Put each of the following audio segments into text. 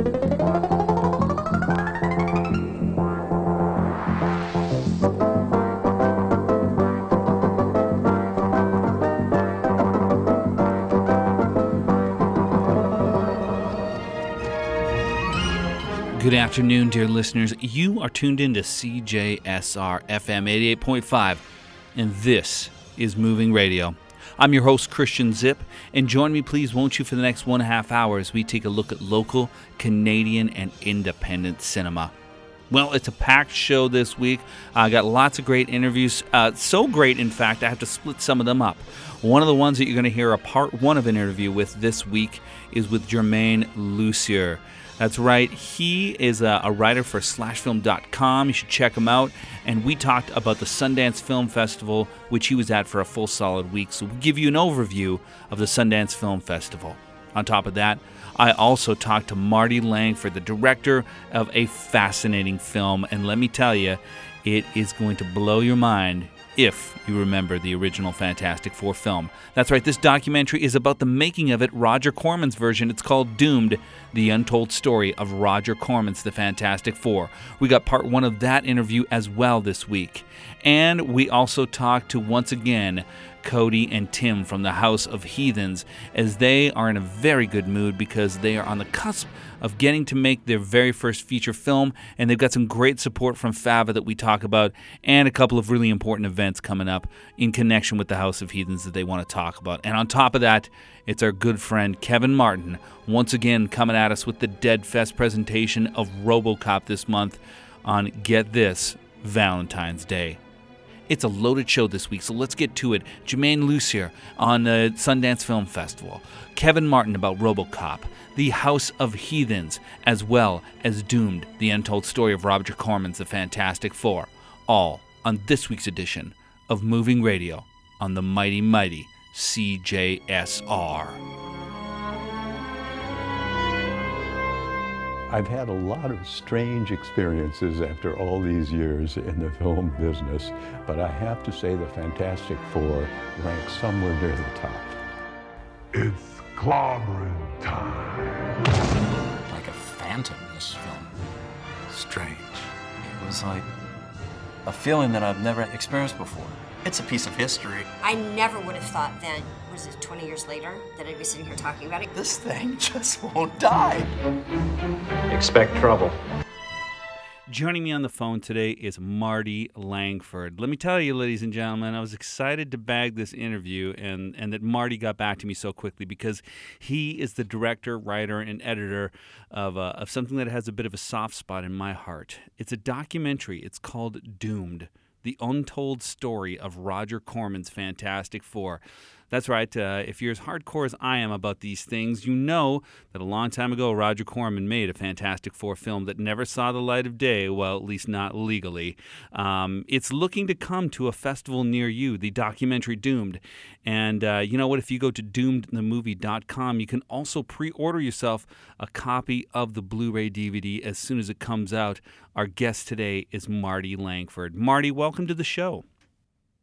Good afternoon, dear listeners. You are tuned in to CJSR FM 88.5, and this is Moving Radio. I'm your host, Christian Zip, and join me, please, won't you, for the next one and a half hours? We take a look at local, Canadian, and independent cinema. Well, it's a packed show this week. I got lots of great interviews. Uh, so great, in fact, I have to split some of them up. One of the ones that you're going to hear a part one of an interview with this week is with Germain Lussier. That's right. He is a, a, writer for slashfilm.com. You should check him out. And we talked about the Sundance Film Festival, which he was at for a full solid week. So we'll give you an overview of the Sundance Film Festival. On top of that, I also talked to Marty Langford, the director of a fascinating film. And let me tell you, it is going to blow your mind if you remember the original Fantastic Four film. That's right, this documentary is about the making of it, Roger Corman's version. It's called Doomed The Untold Story of Roger Corman's The Fantastic Four. We got part one of that interview as well this week. And we also talked to once again Cody and Tim from the House of Heathens as they are in a very good mood because they are on the cusp of getting to make their very first feature film, and they've got some great support from Fava that we talk about, and a couple of really important events coming up in connection with the House of Heathens that they want to talk about. And on top of that, it's our good friend Kevin Martin once again coming at us with the Dead Fest presentation of Robocop this month on Get This Valentine's Day. It's a loaded show this week, so let's get to it. Germain Lussier on the Sundance Film Festival, Kevin Martin about Robocop, The House of Heathens, as well as Doomed, the untold story of Roger Corman's The Fantastic Four, all on this week's edition of Moving Radio on the mighty, mighty CJSR. I've had a lot of strange experiences after all these years in the film business, but I have to say the Fantastic Four ranks somewhere near the top. It's clobbering time. Like a phantom, this film. Strange. It was like a feeling that I've never experienced before. It's a piece of history. I never would have thought then, was it 20 years later, that I'd be sitting here talking about it. This thing just won't die. Expect trouble. Joining me on the phone today is Marty Langford. Let me tell you, ladies and gentlemen, I was excited to bag this interview and, and that Marty got back to me so quickly because he is the director, writer, and editor of, uh, of something that has a bit of a soft spot in my heart. It's a documentary. It's called Doomed the untold story of Roger Corman's Fantastic Four. That's right. Uh, if you're as hardcore as I am about these things, you know that a long time ago, Roger Corman made a Fantastic Four film that never saw the light of day, well, at least not legally. Um, it's looking to come to a festival near you, the documentary Doomed. And uh, you know what? If you go to doomedthemovie.com, you can also pre order yourself a copy of the Blu ray DVD as soon as it comes out. Our guest today is Marty Langford. Marty, welcome to the show.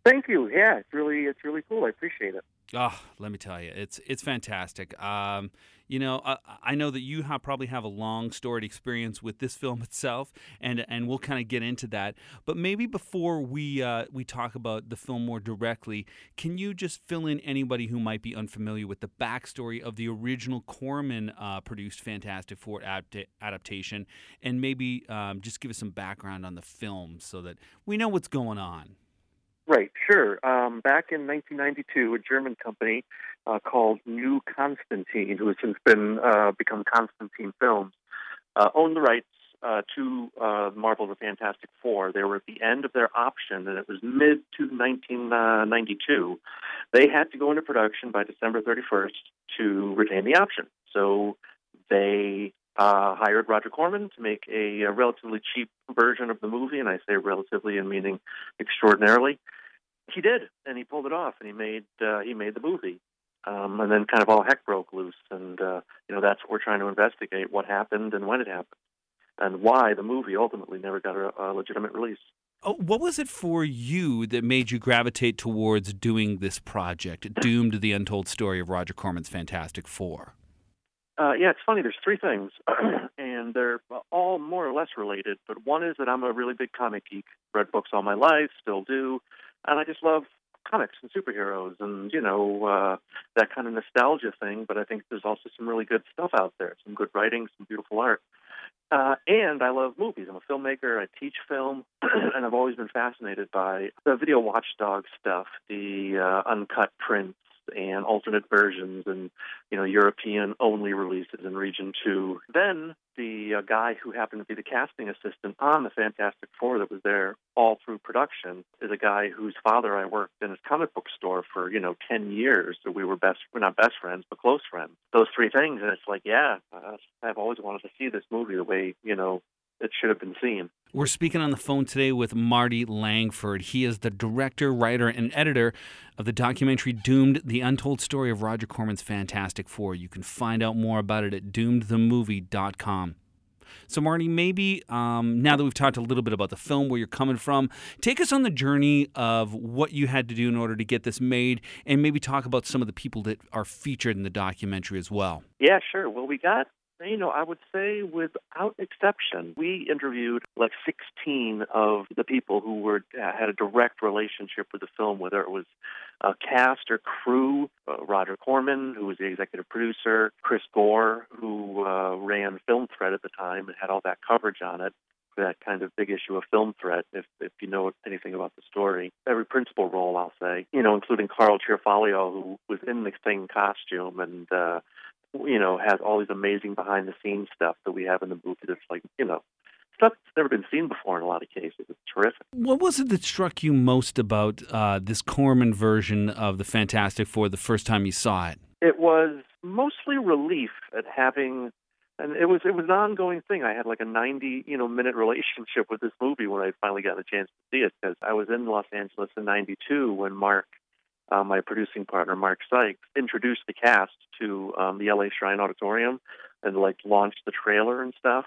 Thank you. Yeah, it's really it's really cool. I appreciate it. Oh, let me tell you, it's it's fantastic. Um, you know, I, I, know that you have, probably have a long storied experience with this film itself, and and we'll kind of get into that. But maybe before we uh, we talk about the film more directly, can you just fill in anybody who might be unfamiliar with the backstory of the original Corman uh, produced Fantastic Four adapt- adaptation, and maybe um, just give us some background on the film so that we know what's going on. Right, sure. Um, back in 1992, a German company uh, called New Constantine, who has since been uh, become Constantine Films, uh, owned the rights uh, to uh, Marvel: The Fantastic Four. They were at the end of their option, and it was mid to 1992. They had to go into production by December 31st to retain the option. So they uh, hired Roger Corman to make a, a, relatively cheap version of the movie, and I say relatively in meaning extraordinarily. He did, and he pulled it off, and he made uh, he made the movie. Um, and then kind of all heck broke loose, and uh, you know that's what we're trying to investigate: what happened and when it happened, and why the movie ultimately never got a, a legitimate release. Oh, what was it for you that made you gravitate towards doing this project, Doomed: The Untold Story of Roger Corman's Fantastic Four? Uh, yeah, it's funny. There's three things, and they're all more or less related. But one is that I'm a really big comic geek. Read books all my life, still do, and I just love comics and superheroes and you know uh, that kind of nostalgia thing. But I think there's also some really good stuff out there. Some good writing, some beautiful art. Uh, and I love movies. I'm a filmmaker. I teach film, and I've always been fascinated by the video watchdog stuff, the uh, uncut prints, and alternate versions and you know European only releases in region 2 then the uh, guy who happened to be the casting assistant on the Fantastic Four that was there all through production is a guy whose father I worked in his comic book store for you know 10 years. So we were best we're not best friends but close friends. Those three things and it's like yeah uh, I've always wanted to see this movie the way you know it should have been seen. We're speaking on the phone today with Marty Langford. He is the director, writer, and editor of the documentary Doomed The Untold Story of Roger Corman's Fantastic Four. You can find out more about it at doomedthemovie.com. So, Marty, maybe um, now that we've talked a little bit about the film, where you're coming from, take us on the journey of what you had to do in order to get this made, and maybe talk about some of the people that are featured in the documentary as well. Yeah, sure. Well, we got you know, I would say without exception, we interviewed like 16 of the people who were uh, had a direct relationship with the film, whether it was a cast or crew. Uh, Roger Corman, who was the executive producer, Chris Gore, who uh, ran Film Threat at the time and had all that coverage on it for that kind of big issue of Film Threat, if if you know anything about the story. Every principal role, I'll say, you know, including Carl Ciarfalio, who was in the thing costume and uh, you know, has all these amazing behind the scenes stuff that we have in the movie that's like, you know, stuff that's never been seen before in a lot of cases. It's terrific. What was it that struck you most about uh, this Corman version of the Fantastic Four the first time you saw it? It was mostly relief at having and it was it was an ongoing thing. I had like a ninety you know minute relationship with this movie when I finally got a chance to see it because I was in Los Angeles in '92 when Mark uh, my producing partner Mark Sykes introduced the cast to um, the LA Shrine Auditorium and like launched the trailer and stuff.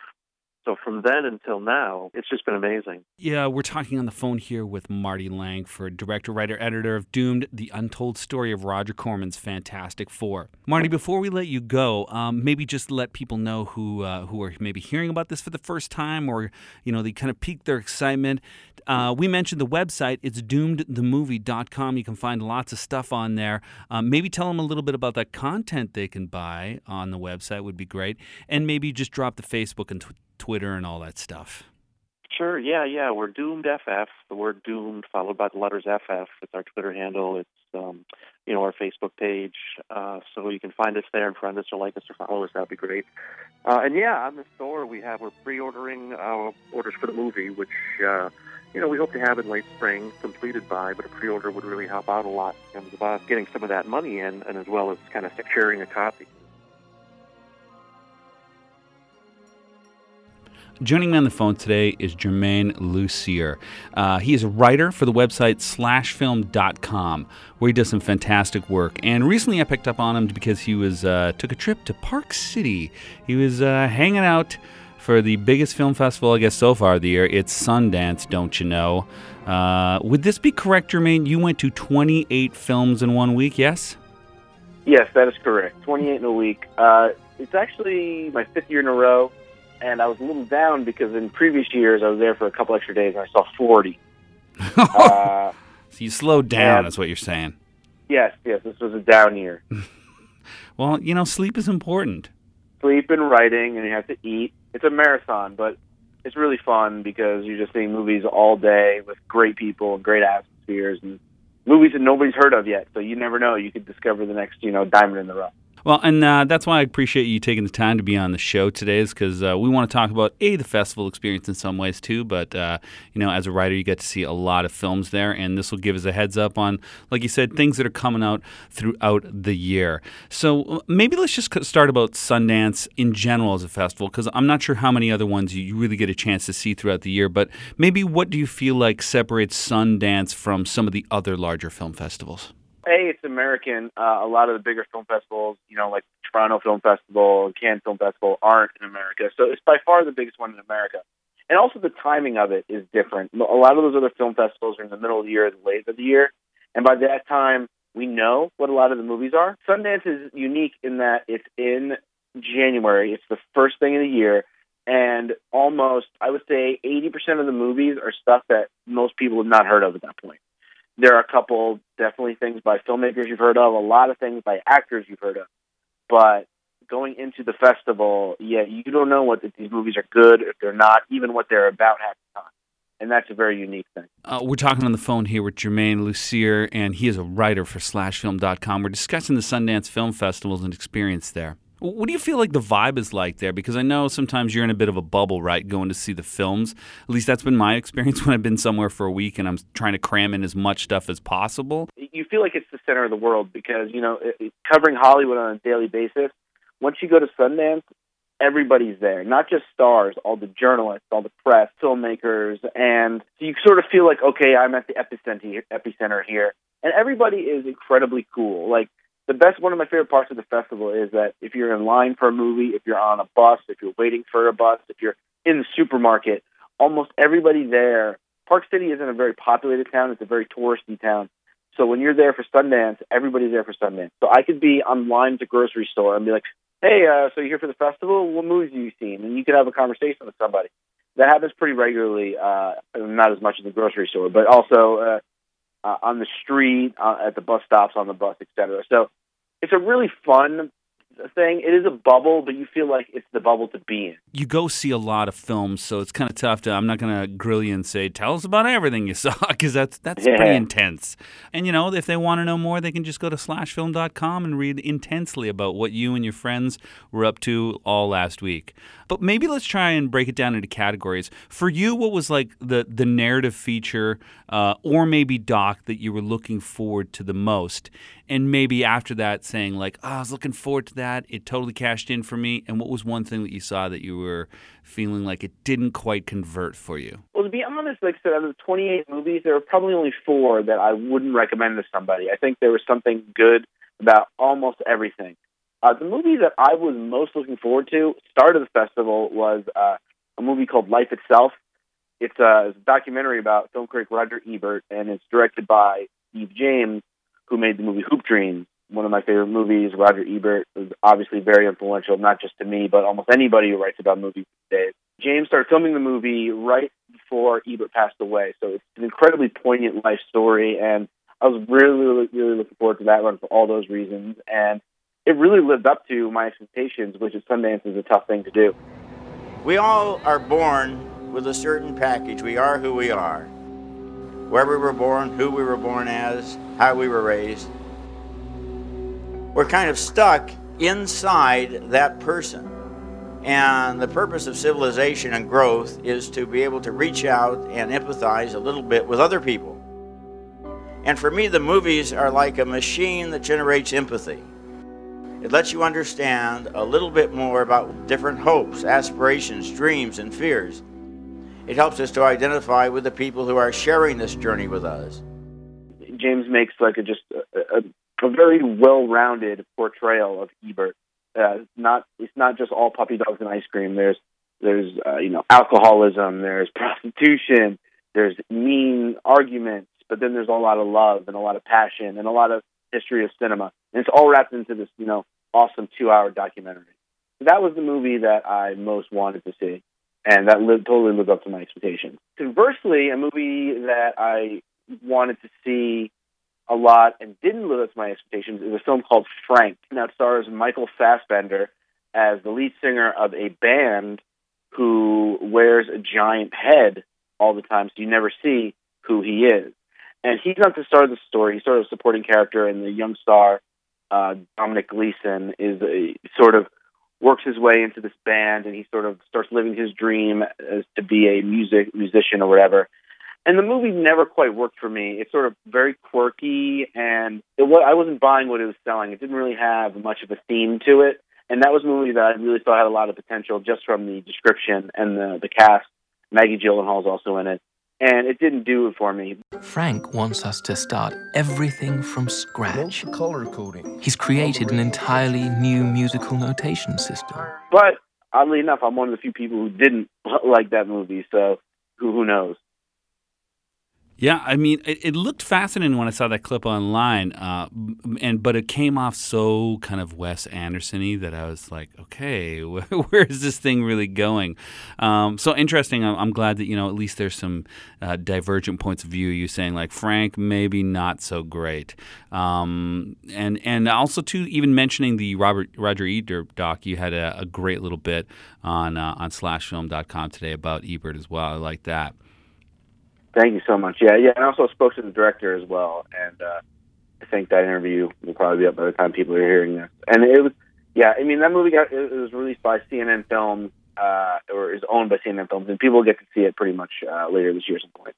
So from then until now, it's just been amazing. Yeah, we're talking on the phone here with Marty Langford, director, writer, editor of Doomed: The Untold Story of Roger Corman's Fantastic Four. Marty, before we let you go, um, maybe just let people know who uh, who are maybe hearing about this for the first time, or you know, they kind of piqued their excitement. Uh, we mentioned the website; it's doomedthemovie.com. You can find lots of stuff on there. Um, maybe tell them a little bit about the content they can buy on the website would be great, and maybe just drop the Facebook and. Tw- Twitter and all that stuff? Sure. Yeah, yeah. We're Doomed FF. The word Doomed followed by the letters FF. It's our Twitter handle. It's um, you know our Facebook page. Uh, so you can find us there and friend us or like us or follow us. That'd be great. Uh, and yeah, on the store we have we're pre-ordering uh, orders for the movie, which uh, you know we hope to have in late spring completed by. But a pre-order would really help out a lot in terms of us getting some of that money in, and as well as kind of securing a copy. Joining me on the phone today is Germain Lussier. Uh, he is a writer for the website slashfilm.com, where he does some fantastic work. And recently I picked up on him because he was uh, took a trip to Park City. He was uh, hanging out for the biggest film festival, I guess, so far of the year. It's Sundance, don't you know? Uh, would this be correct, Germain? You went to 28 films in one week, yes? Yes, that is correct. 28 in a week. Uh, it's actually my fifth year in a row and I was a little down because in previous years I was there for a couple extra days and I saw 40. uh, so you slowed down, is what you're saying. Yes, yes, this was a down year. well, you know, sleep is important. Sleep and writing, and you have to eat. It's a marathon, but it's really fun because you're just seeing movies all day with great people and great atmospheres and movies that nobody's heard of yet. So you never know; you could discover the next, you know, diamond in the rough. Well, and uh, that's why I appreciate you taking the time to be on the show today, is because uh, we want to talk about a the festival experience in some ways too. But uh, you know, as a writer, you get to see a lot of films there, and this will give us a heads up on, like you said, things that are coming out throughout the year. So uh, maybe let's just start about Sundance in general as a festival, because I'm not sure how many other ones you really get a chance to see throughout the year. But maybe what do you feel like separates Sundance from some of the other larger film festivals? A, it's American. Uh, a lot of the bigger film festivals, you know, like Toronto Film Festival and Cannes Film Festival, aren't in America. So it's by far the biggest one in America. And also the timing of it is different. A lot of those other film festivals are in the middle of the year, the late of the year, and by that time we know what a lot of the movies are. Sundance is unique in that it's in January. It's the first thing of the year, and almost I would say 80% of the movies are stuff that most people have not heard of at that point. There are a couple definitely things by filmmakers you've heard of, a lot of things by actors you've heard of, but going into the festival, yeah, you don't know what if these movies are good, if they're not, even what they're about half the time. And that's a very unique thing. Uh, we're talking on the phone here with Germain Lussier, and he is a writer for SlashFilm.com. We're discussing the Sundance Film Festivals and experience there. What do you feel like the vibe is like there? Because I know sometimes you're in a bit of a bubble, right? Going to see the films. At least that's been my experience when I've been somewhere for a week and I'm trying to cram in as much stuff as possible. You feel like it's the center of the world because, you know, covering Hollywood on a daily basis, once you go to Sundance, everybody's there, not just stars, all the journalists, all the press, filmmakers, and you sort of feel like, okay, I'm at the epicenter, epicenter here. And everybody is incredibly cool. Like, the best, one of my favorite parts of the festival is that if you're in line for a movie, if you're on a bus, if you're waiting for a bus, if you're in the supermarket, almost everybody there. Park City isn't a very populated town, it's a very touristy town. So when you're there for Sundance, everybody's there for Sundance. So I could be online at the grocery store and be like, hey, uh, so you're here for the festival? What movies have you seen? And you could have a conversation with somebody. That happens pretty regularly, uh, not as much in the grocery store, but also uh, uh, on the street, uh, at the bus stops, on the bus, etc. So it's a really fun thing. It is a bubble, but you feel like it's the bubble to be in. You go see a lot of films, so it's kind of tough to. I'm not going to grill you and say, "Tell us about everything you saw," because that's that's Yeah. pretty intense. And you know, if they want to know more, they can just go to slashfilm.com and read intensely about what you and your friends were up to all last week. But maybe let's try and break it down into categories. For you, what was like the the narrative feature, uh, or maybe doc that you were looking forward to the most? And maybe after that, saying like, oh, I was looking forward to that. It totally cashed in for me. And what was one thing that you saw that you were feeling like it didn't quite convert for you? Well, to be honest, like I said, out of the 28 movies, there were probably only four that I wouldn't recommend to somebody. I think there was something good about almost everything. Uh, the movie that I was most looking forward to, start of the festival, was uh, a movie called Life Itself. It's a, it's a documentary about film critic Roger Ebert, and it's directed by Steve James, who made the movie Hoop Dreams, one of my favorite movies. Roger Ebert was obviously very influential, not just to me, but almost anybody who writes about movies days. James started filming the movie right before Ebert passed away, so it's an incredibly poignant life story, and I was really, really, really looking forward to that one for all those reasons, and it really lived up to my expectations, which at Sundance is a tough thing to do. We all are born with a certain package. We are who we are. Where we were born, who we were born as, how we were raised. We're kind of stuck inside that person. And the purpose of civilization and growth is to be able to reach out and empathize a little bit with other people. And for me, the movies are like a machine that generates empathy. It lets you understand a little bit more about different hopes, aspirations, dreams, and fears. It helps us to identify with the people who are sharing this journey with us. James makes like a just a, a, a very well-rounded portrayal of Ebert. Uh, not it's not just all puppy dogs and ice cream. There's there's uh, you know alcoholism. There's prostitution. There's mean arguments. But then there's a lot of love and a lot of passion and a lot of history of cinema. And it's all wrapped into this you know awesome two-hour documentary. So That was the movie that I most wanted to see, and that lived, totally lived up to my expectations. Conversely, a movie that I wanted to see a lot and didn't live up to my expectations is a film called Frank. Now it stars Michael Fassbender as the lead singer of a band who wears a giant head all the time, so you never see who he is. And he's not the star of the story; he's sort of a supporting character, and the young star uh, Dominic Gleeson is a, sort of works his way into this band, and he sort of starts living his dream as to be a music musician or whatever. And the movie never quite worked for me. It's sort of very quirky, and it was, I wasn't buying what it was selling. It didn't really have much of a theme to it, and that was a movie that I really thought had a lot of potential just from the description and the the cast. Maggie Gyllenhaal's also in it, and it didn't do it for me. Frank wants us to start everything from scratch. color coding. He's created an entirely new musical notation system. But oddly enough, I'm one of the few people who didn't like that movie, so who who knows? Yeah, I mean, it, it looked fascinating when I saw that clip online, uh, and but it came off so kind of Wes Anderson-y that I was like, okay, where is this thing really going? Um, so interesting. I'm, I'm, glad that you know at least there's some uh, divergent points of view. You saying like Frank, maybe not so great, um, and and also too even mentioning the Robert Roger Ebert doc. You had a, a great little bit on uh, on slashfilm.com today about Ebert as well. I like that. Thank you so much. Yeah, yeah, and also spoke to the director as well, and uh, I think that interview will probably be up by the time people are hearing this. And it was, yeah, I mean that movie got it was released by CNN Films, uh, or is owned by CNN Films, and people get to see it pretty much uh, later this year at some point.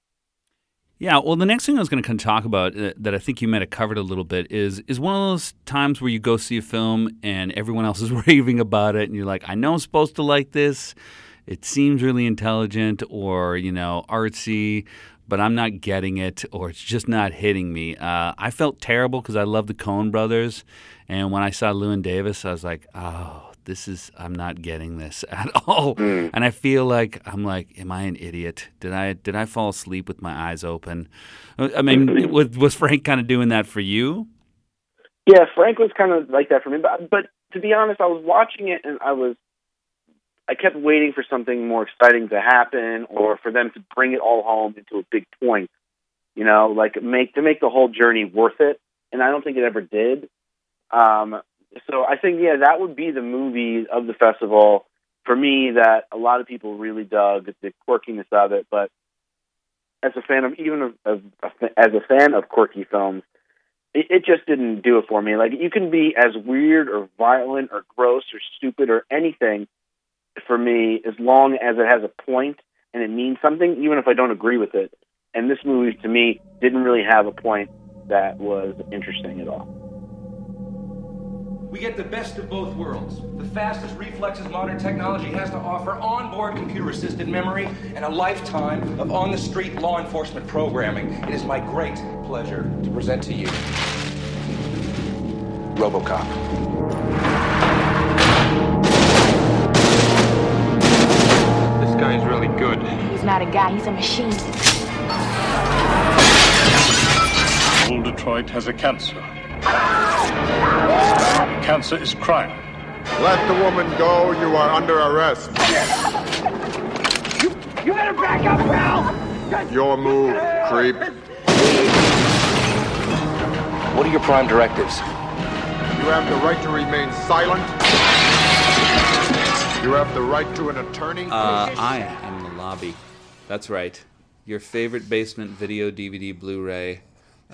Yeah, well, the next thing I was going to talk about uh, that I think you might have covered a little bit is is one of those times where you go see a film and everyone else is raving about it, and you're like, I know I'm supposed to like this it seems really intelligent or you know artsy but i'm not getting it or it's just not hitting me. Uh, i felt terrible because i love the coen brothers and when i saw llewyn davis i was like oh this is i'm not getting this at all. Mm. and i feel like i'm like am i an idiot? Did i did i fall asleep with my eyes open? I mean was, was frank kind of doing that for you? Yeah frank was kind of like that for me but, but to be honest i was watching it and i was I kept waiting for something more exciting to happen or for them to bring it all home into a big point. You know, like make to make the whole journey worth it. And I don't think it ever did. Um, so I think yeah, that would be the movie of the festival for me that a lot of people really dug the quirkiness of it. But as a fan of even of, of as a fan of quirky films, it, it just didn't do it for me. Like you can be as weird or violent or gross or stupid or anything for me as long as it has a point and it means something, even if I don't agree with it. And this movie, to me, didn't really have a point that was interesting at all. We get the best of both worlds. The fastest reflexes modern technology has to offer, onboard computer assisted memory, and a lifetime of on the street law enforcement programming. It is my great pleasure to present to you Robocop. Good. He's not a guy, he's a machine. Old Detroit has a cancer. Cancer is crime. Let the woman go. You are under arrest. You, you better back up, pal! Your move, creep. What are your prime directives? You have the right to remain silent you have the right to an attorney? Uh, I am in the lobby. That's right. Your favorite basement video, DVD, Blu ray,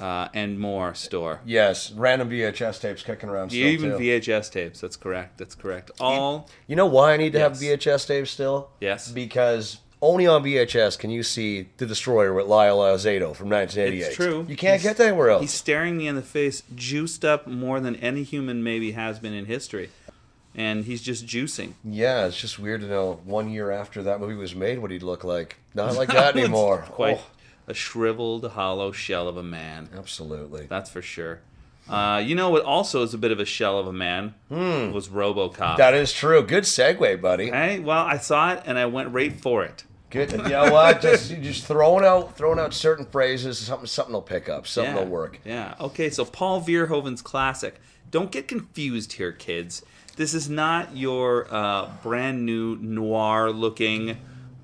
uh, and more store. Yes, random VHS tapes kicking around still. Even too. VHS tapes. That's correct. That's correct. All. You know why I need to Yes. have VHS tapes still? Yes. Because only on VHS can you see The Destroyer with Lyle Alzado from 1988. It's true. You can't He's- get that anywhere else. He's staring me in the face, juiced up more than any human maybe has been in history. And he's just juicing. Yeah, it's just weird to know one year after that movie was made what he'd look like. Not like that anymore. Quite Oh, a shriveled, hollow shell of a man. absolutely. That's for sure. Uh, you know what also is a bit of a shell of a man hmm. was RoboCop. That is true. Good segue, buddy. Hey, well, I saw it and I went right for it. Good. You know what? Just just throwing out throwing out certain phrases. Something something will pick up. Something yeah. will work. Yeah. Okay, so Paul Verhoeven's classic. Don't get confused here, kids. This is not your uh, brand new noir looking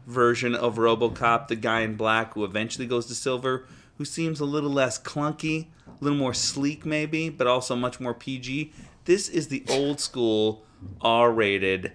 version of Robocop, the guy in black who eventually goes to silver, who seems a little less clunky, a little more sleek, maybe, but also much more PG. This is the old school R rated,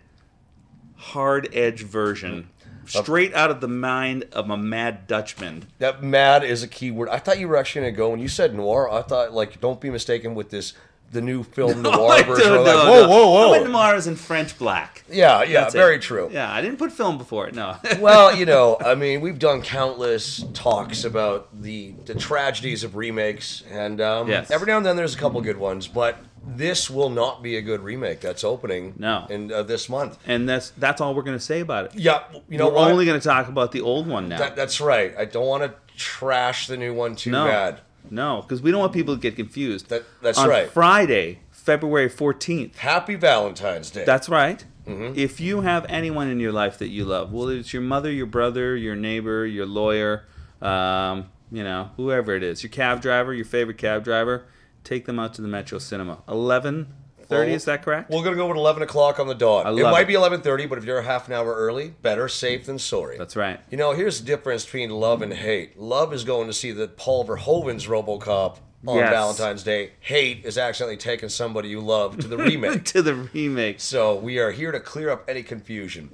hard edge version. Straight out of the mind of a mad Dutchman. That mad is a key word. I thought you were actually gonna go when you said noir. I thought like don't be mistaken with this the new film No, noir version. don't Like, whoa, no. whoa, whoa! Went noir is in French black. Yeah, yeah, That's it. very true. Yeah, I didn't put film before it. No. well, you know, I mean, we've done countless talks about the the tragedies of remakes, and um, Yes. every now and then there's a couple good ones, but this will not be a good remake that's opening No. in uh, this month. and that's that's all we're gonna say about it. Yeah, you know we're what? only gonna talk about the old one now. That, that's right. I don't want to trash the new one too no, bad. No, because we don't want people to get confused. That, that's On right. Friday, February fourteenth. Happy Valentine's Day. That's right. Mhm. If you have anyone in your life that you love, well, it's your mother, your brother, your neighbor, your lawyer, um, you know, whoever it is, your cab driver, your favorite cab driver, take them out to the Metro Cinema. Eleven thirty, Well, is that correct? We're gonna go at eleven o'clock on the dot. I it love might it. be eleven thirty, but if you're a half an hour early, better safe than sorry. That's right. You know, here's the difference between love and hate. Love is going to see the Paul Verhoeven's RoboCop on Yes. Valentine's Day. Hate is accidentally taking somebody you love to the remake. to the remake. So we are here to clear up any confusion.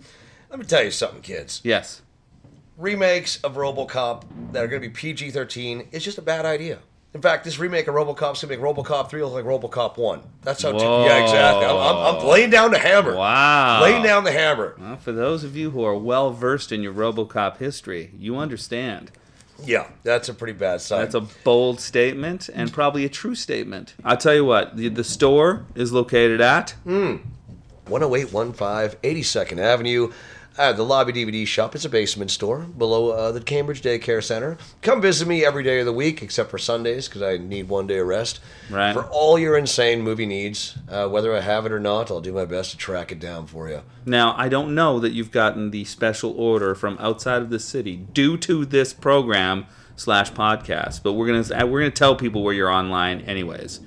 Let me tell you something, kids. Yes. Remakes of RoboCop that are going to be PG-13 is just a bad idea. In fact, this remake of RoboCop's going to make RoboCop 3 look like RoboCop 1. That's how. Whoa. yeah, exactly. I'm, I'm, I'm laying down the hammer. Wow. Laying down the hammer. Well, for those of you who are well versed in your RoboCop history, you understand. Yeah, that's a pretty bad sign. That's a bold statement and probably a true statement. I'll tell you what, the, the store is located at. Hmm. 10815 82nd Avenue. Uh, the Lobby DVD Shop. It's a basement store below uh, the Cambridge Daycare Center. Come visit me every day of the week except for Sundays because I need one day of rest. Right. For all your insane movie needs, uh, whether I have it or not, I'll do my best to track it down for you. Now, I don't know that you've gotten the special order from outside of the city due to this program slash podcast, but we're gonna we're gonna tell people where you're online, anyways.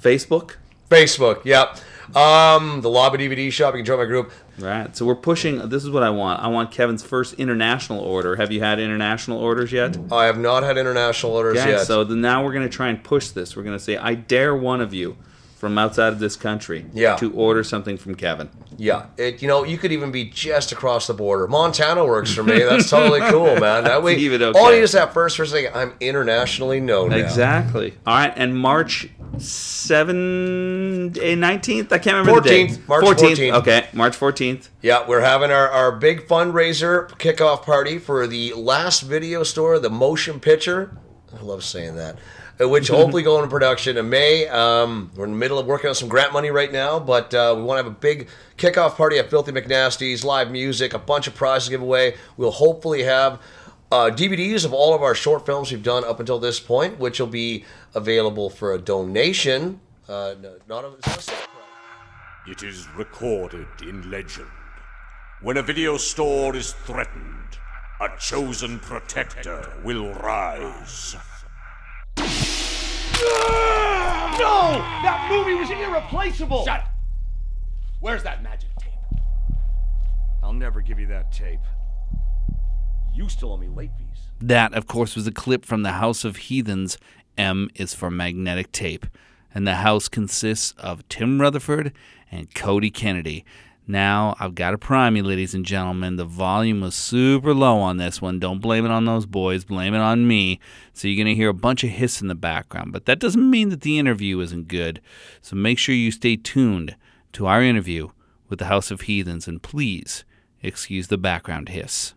Facebook. Facebook, yep. Um, the Lobby DVD Shop. You can join my group. Right. So we're pushing. This is what I want. I want Kevin's first international order. Have you had international orders yet? I have not had international orders Okay, yet. so then now we're going to try and push this. We're going to say, I dare one of you from outside of this country Yeah. to order something from Kevin. Yeah, it, you know, you could even be just across the border. Montana works for me. That's totally cool, man. That way, Even all okay. you just have first first thing, I'm internationally known now. Exactly. All right, and March 7 eh, 19th? I can't remember the 14th, date. March 14th. Okay, March 14th. Yeah, we're having our, our big fundraiser kickoff party for the last video store, the motion picture. I love saying that. uh, Which hopefully go into production in May. Um, we're in the middle of working on some grant money right now, but uh, we want to have a big kickoff party at Filthy McNasty's, live music, a bunch of prizes to give away. We'll hopefully have uh, DVDs of all of our short films we've done up until this point, which will be available for a donation. Uh, no, not a, it's not a sale price. It is recorded in legend. When a video store is threatened, a chosen protector will rise. No! That movie was irreplaceable! Shut up! Where's that magic tape? I'll never give you that tape. You still owe me late fees. That, of course, was a clip from the House of Heathens. M is for magnetic tape. And the house consists of Tim Rutherford and Cody Kennedy. Now, I've got to prime you, ladies and gentlemen. The volume was super low on this one. Don't blame it on those boys, blame it on me. So, you're going to hear a bunch of hiss in the background. But that doesn't mean that the interview isn't good. So, make sure you stay tuned to our interview with the House of Heathens. And please excuse the background hiss.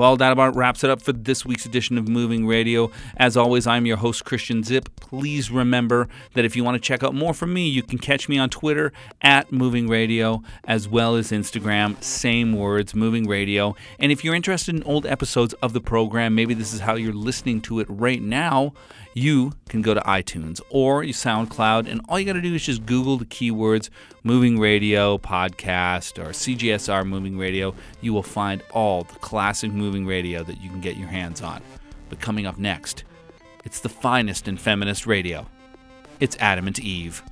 Well, that about wraps it up for this week's edition of Moving Radio. As always, I'm your host, Christian Zip. Please remember that if you want to check out more from me, you can catch me on Twitter at Moving Radio, as well as Instagram, same words, Moving Radio. And if you're interested in old episodes of the program, maybe this is how you're listening to it right now, you can go to iTunes or SoundCloud, and all you got to do is just Google the keywords Moving Radio Podcast or CJSR Moving Radio. You will find all the classic moving radio that you can get your hands on. But coming up next, it's the finest in feminist radio. It's Adam and Eve.